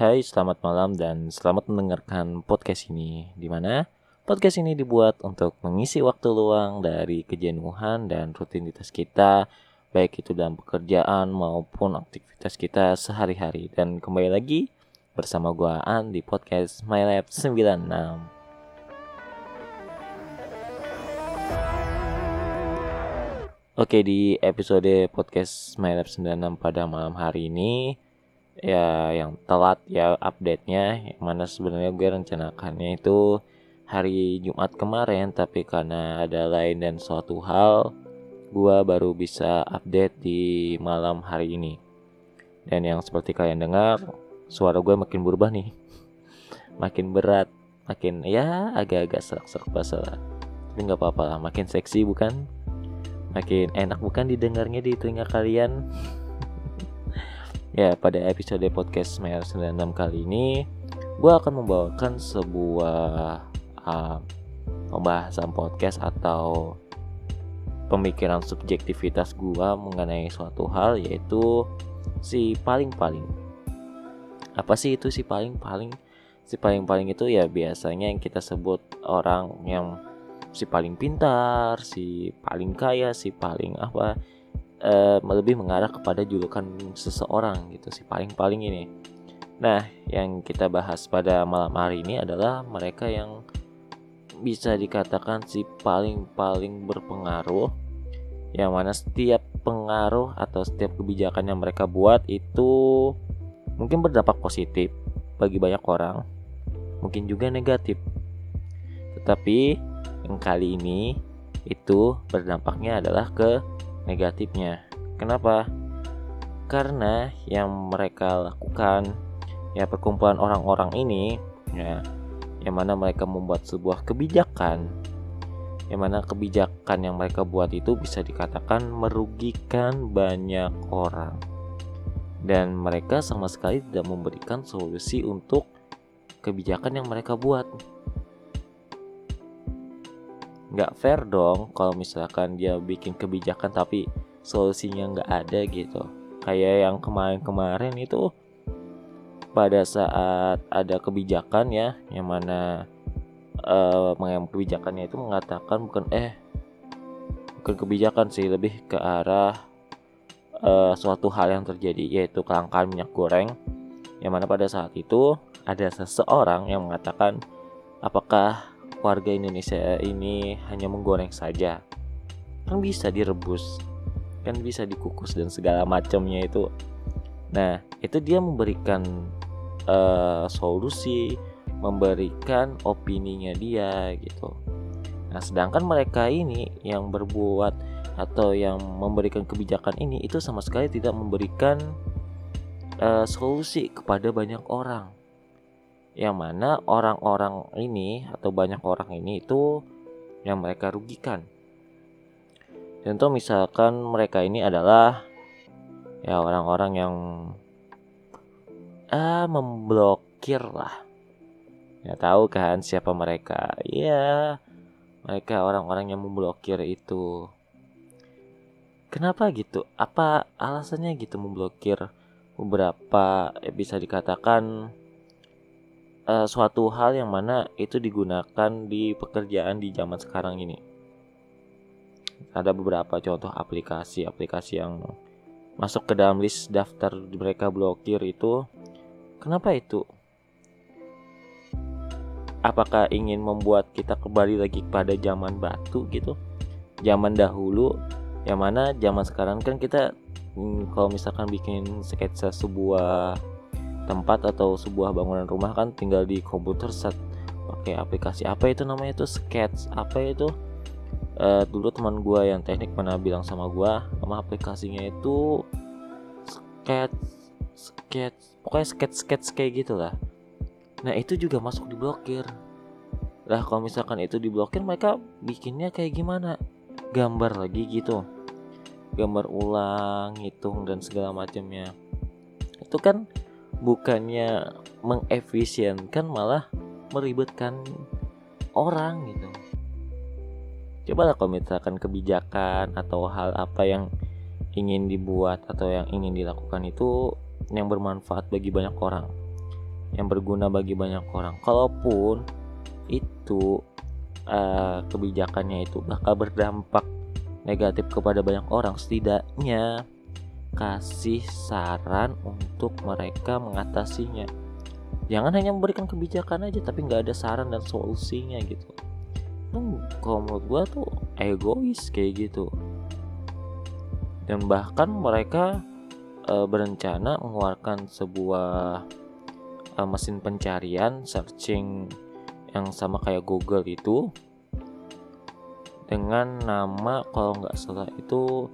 Hai, selamat malam dan selamat mendengarkan podcast ini. Di mana podcast ini dibuat untuk mengisi waktu luang dari kejenuhan dan rutinitas kita, baik itu dalam pekerjaan maupun aktivitas kita sehari-hari. Dan kembali lagi bersama gua An di podcast My Lab 96. Oke, di episode podcast My Lab 96 pada malam hari ini ya yang telat ya update-nya yang mana sebenarnya gue rencanakannya itu hari Jumat kemarin tapi karena ada lain dan suatu hal gue baru bisa update di malam hari ini. Dan yang seperti kalian dengar suara gue makin berubah nih. Makin berat makin ya agak-agak serak-serak bahasa tapi nggak apa-apa lah makin seksi bukan? Makin enak bukan didengarnya di telinga kalian Ya, pada episode podcast Mayor 96 kali ini, gue akan membawakan sebuah uh, pembahasan podcast atau pemikiran subjektivitas gue mengenai suatu hal yaitu si paling-paling. Apa sih itu si paling-paling? Si paling-paling itu ya biasanya yang kita sebut orang yang si paling pintar, si paling kaya, si paling apa uh, lebih mengarah kepada julukan seseorang gitu si paling-paling ini. Nah, yang kita bahas pada malam hari ini adalah mereka yang bisa dikatakan si paling-paling berpengaruh yang mana setiap pengaruh atau setiap kebijakan yang mereka buat itu mungkin berdampak positif bagi banyak orang, mungkin juga negatif. Tetapi yang kali ini itu berdampaknya adalah ke negatifnya. Kenapa? Karena yang mereka lakukan ya perkumpulan orang-orang ini ya yang mana mereka membuat sebuah kebijakan yang mana kebijakan yang mereka buat itu bisa dikatakan merugikan banyak orang dan mereka sama sekali tidak memberikan solusi untuk kebijakan yang mereka buat nggak fair dong kalau misalkan dia bikin kebijakan tapi solusinya nggak ada gitu. Kayak yang kemarin-kemarin itu pada saat ada kebijakan ya yang mana uh, kebijakannya itu mengatakan bukan eh bukan kebijakan sih lebih ke arah uh, suatu hal yang terjadi yaitu kelangkaan minyak goreng. Yang mana pada saat itu ada seseorang yang mengatakan apakah warga Indonesia ini hanya menggoreng saja. Kan bisa direbus kan bisa dikukus dan segala macamnya itu. Nah itu dia memberikan uh, solusi memberikan opininya dia gitu. Nah sedangkan mereka ini yang berbuat atau yang memberikan kebijakan ini itu sama sekali tidak memberikan uh, solusi kepada banyak orang yang mana orang-orang ini atau banyak orang ini itu yang mereka rugikan. Contoh misalkan mereka ini adalah ya orang-orang yang ah memblokir lah. Ya tahu kan siapa mereka? Ya mereka orang-orang yang memblokir itu. Kenapa gitu? Apa alasannya gitu memblokir beberapa ya bisa dikatakan uh, suatu hal yang mana itu digunakan di pekerjaan di zaman sekarang ini. Ada beberapa contoh aplikasi-aplikasi yang masuk ke dalam list daftar mereka blokir itu. Kenapa itu? Apakah ingin membuat kita kembali lagi pada zaman batu gitu? Zaman dahulu yang mana zaman sekarang kan kita hmm, kalau misalkan bikin sketsa sebuah tempat atau sebuah bangunan rumah kan tinggal di komputer set. Pakai aplikasi apa itu namanya itu? Sketch. Apa itu? Uh, dulu teman gue yang teknik pernah bilang sama gue nama aplikasinya itu sketch sketch pokoknya sketch sketch kayak gitulah nah itu juga masuk di blokir. Lah kalau misalkan itu diblokir mereka bikinnya kayak gimana? Gambar lagi gitu. Gambar ulang hitung dan segala macamnya. Itu kan bukannya mengefisienkan malah meribetkan orang gitu coba lah kalau misalkan kebijakan atau hal apa yang ingin dibuat atau yang ingin dilakukan itu yang bermanfaat bagi banyak orang yang berguna bagi banyak orang. Kalaupun itu uh, kebijakannya itu bakal berdampak negatif kepada banyak orang, setidaknya kasih saran untuk mereka mengatasinya. Jangan hanya memberikan kebijakan aja tapi nggak ada saran dan solusinya gitu. Nah, kalau menurut gue tuh egois kayak gitu. Dan bahkan mereka e, berencana mengeluarkan sebuah e, mesin pencarian searching yang sama kayak Google itu dengan nama kalau nggak salah itu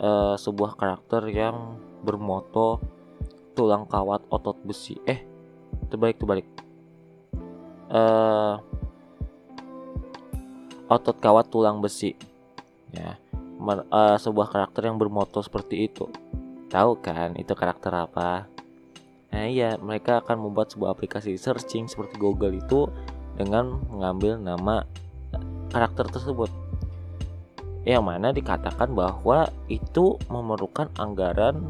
uh, sebuah karakter yang bermoto tulang kawat otot besi. Eh terbalik terbalik uh, otot kawat tulang besi. Ya Mer, uh, sebuah karakter yang bermoto seperti itu. Tahu kan itu karakter apa? Nah iya mereka akan membuat sebuah aplikasi searching seperti Google itu dengan mengambil nama karakter tersebut yang mana dikatakan bahwa itu memerlukan anggaran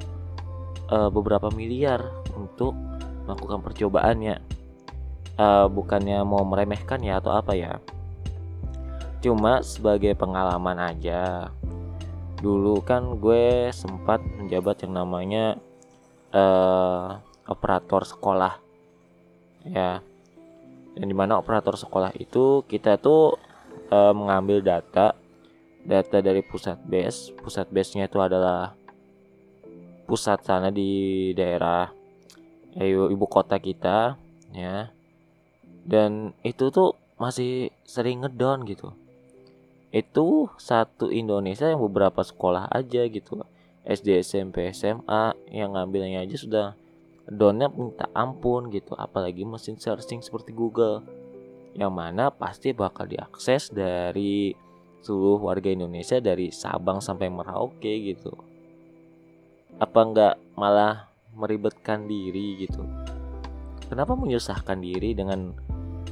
e, beberapa miliar untuk melakukan percobaannya. E, bukannya mau meremehkan ya atau apa ya. Cuma sebagai pengalaman aja. Dulu kan gue sempat menjabat yang namanya e, operator sekolah. Ya. Dan di mana operator sekolah itu kita tuh e, mengambil data data dari pusat base. Pusat base nya itu adalah pusat sana di daerah ayo ibu kota kita ya. Dan itu tuh masih sering ngedon gitu. Itu satu Indonesia yang beberapa sekolah aja gitu. SD SMP SMA yang ngambilnya aja sudah donnya minta ampun gitu. Apalagi mesin searching seperti Google yang mana pasti bakal diakses dari seluruh warga Indonesia dari Sabang sampai Merauke gitu. Apa enggak malah meribetkan diri gitu? Kenapa menyusahkan diri dengan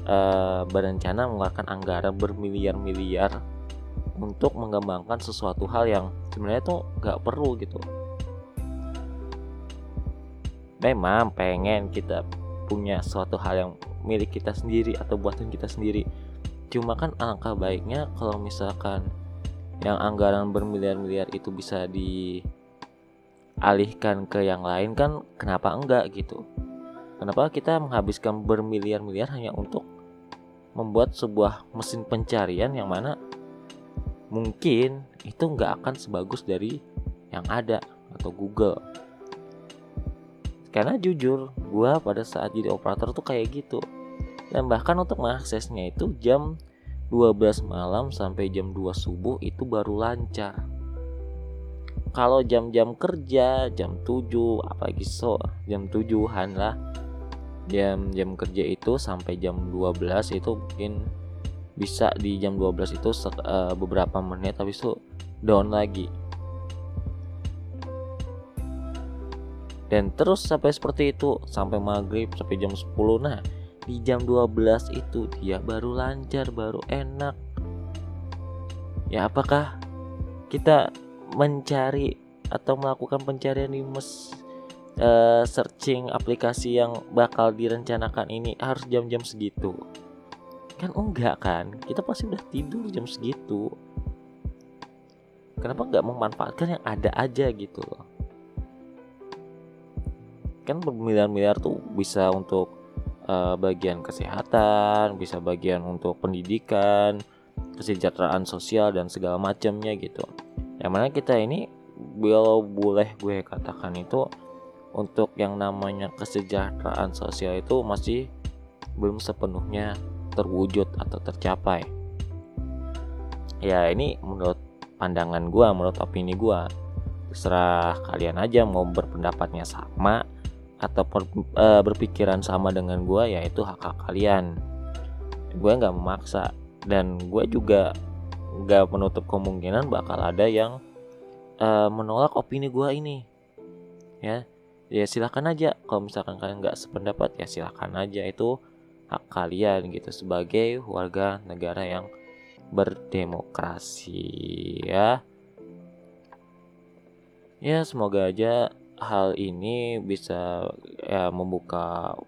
uh, berencana mengeluarkan anggaran bermiliar-miliar untuk mengembangkan sesuatu hal yang sebenarnya tuh nggak perlu gitu? Memang pengen kita punya suatu hal yang milik kita sendiri atau buatan kita sendiri cuma kan alangkah baiknya kalau misalkan yang anggaran bermiliar-miliar itu bisa dialihkan ke yang lain kan kenapa enggak gitu? Kenapa kita menghabiskan bermiliar-miliar hanya untuk membuat sebuah mesin pencarian yang mana mungkin itu nggak akan sebagus dari yang ada atau Google? Karena jujur gue pada saat jadi operator tuh kayak gitu dan bahkan untuk mengaksesnya itu jam 12 malam sampai jam 2 subuh itu baru lancar. Kalau jam-jam kerja jam 7 apalagi so jam 7an lah. Jam-jam kerja itu sampai jam 12 itu mungkin bisa di jam 12 itu uh, beberapa menit habis itu down lagi. Dan terus sampai seperti itu sampai maghrib sampai jam 10 nah di jam 12 itu dia baru lancar baru enak. Ya apakah kita mencari atau melakukan pencarian di mes uh, searching aplikasi yang bakal direncanakan ini harus jam-jam segitu? Kan enggak kan? Kita pasti udah tidur jam segitu. Kenapa nggak memanfaatkan yang ada aja gitu loh? Kan bermiliar-miliar tuh bisa untuk uh, bagian kesehatan, bisa bagian untuk pendidikan, kesejahteraan sosial dan segala macamnya gitu. Yang mana kita ini kalau boleh gue katakan itu untuk yang namanya kesejahteraan sosial itu masih belum sepenuhnya terwujud atau tercapai. Ya ini menurut pandangan gue, menurut opini gue. Terserah kalian aja mau berpendapatnya sama atau e, berpikiran sama dengan gue ya itu hak hak kalian. Gue nggak memaksa dan gue juga nggak menutup kemungkinan bakal ada yang e, menolak opini gue ini. Ya ya silahkan aja. Kalau misalkan kalian nggak sependapat ya silahkan aja. Itu hak kalian gitu sebagai warga negara yang berdemokrasi ya. Ya semoga aja hal ini bisa ya membuka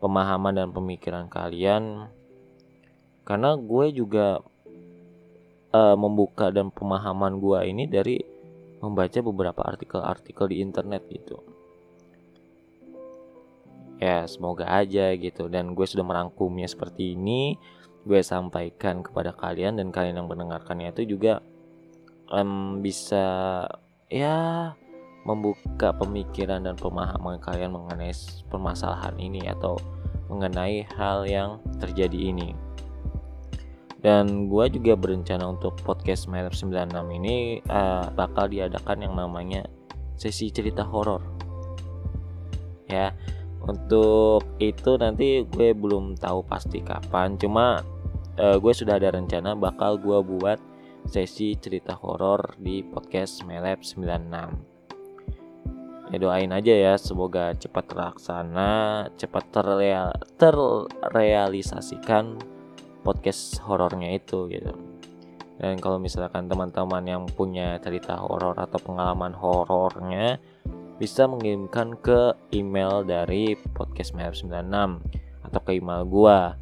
pemahaman dan pemikiran kalian. Karena gue juga uh, membuka dan pemahaman gue ini dari membaca beberapa artikel-artikel di internet gitu. Ya semoga aja gitu. Dan gue sudah merangkumnya seperti ini. Gue sampaikan kepada kalian dan kalian yang mendengarkannya itu juga um, bisa ya membuka pemikiran dan pemahaman kalian mengenai permasalahan ini atau mengenai hal yang terjadi ini. Dan gue juga berencana untuk podcast Mailab 96 ini uh, bakal diadakan yang namanya sesi cerita horor. Ya, untuk itu nanti gue belum tahu pasti kapan, cuma uh, gue sudah ada rencana bakal gue buat sesi cerita horor di podcast Melab 96 ya doain aja ya semoga cepat terlaksana cepat terreal, terrealisasikan podcast horornya itu gitu. Dan kalau misalkan teman-teman yang punya cerita horor atau pengalaman horornya bisa mengirimkan ke email dari podcast Melab 96 atau ke email gua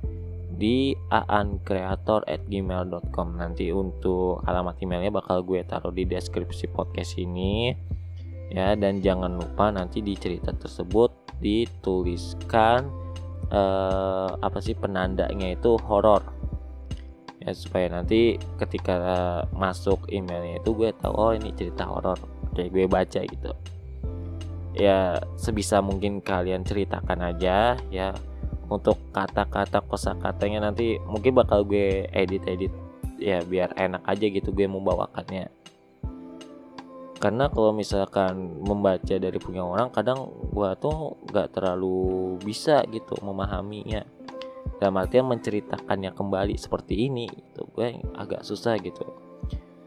di aancreator@gmail.com nanti untuk alamat emailnya bakal gue taruh di deskripsi podcast ini ya dan jangan lupa nanti di cerita tersebut dituliskan uh, apa sih penandanya itu horor. Ya supaya nanti ketika masuk emailnya itu gue tahu oh ini cerita horor kayak gue baca gitu. Ya sebisa mungkin kalian ceritakan aja ya. Untuk kata-kata kosakatanya nanti mungkin bakal gue edit-edit ya biar enak aja gitu gue membawakannya karena kalau misalkan membaca dari punya orang kadang gue tuh nggak terlalu bisa gitu memahaminya. Dalam artian menceritakannya kembali seperti ini itu gue agak susah gitu.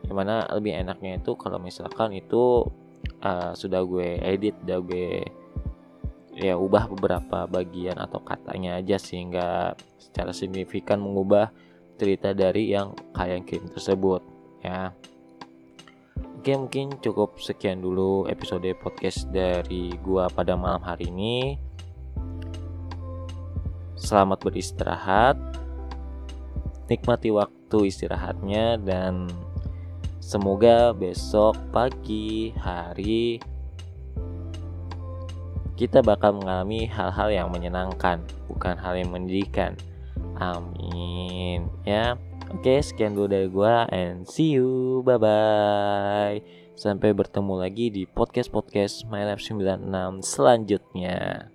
Gimana lebih enaknya itu kalau misalkan itu uh, sudah gue edit udah gue ya ubah beberapa bagian atau katanya aja sehingga secara signifikan mengubah cerita dari yang kalian kirim tersebut ya Oke mungkin cukup sekian dulu episode podcast dari gua pada malam hari ini Selamat beristirahat Nikmati waktu istirahatnya dan Semoga besok pagi hari kita bakal mengalami hal-hal yang menyenangkan, bukan hal yang menyedihkan. Amin. Ya. Oke, sekian dulu dari gua and see you. Bye bye. Sampai bertemu lagi di podcast-podcast My Life 96 selanjutnya.